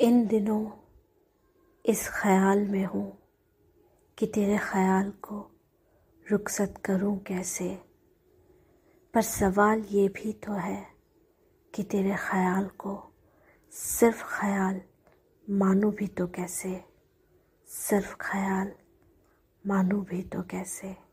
इन दिनों इस ख्याल में हूँ कि तेरे ख्याल को रुखसत करूँ कैसे? पर सवाल ये भी तो है कि तेरे ख्याल को सिर्फ़ ख्याल मानूँ भी तो कैसे? सिर्फ़ ख्याल मानूँ भी तो कैसे?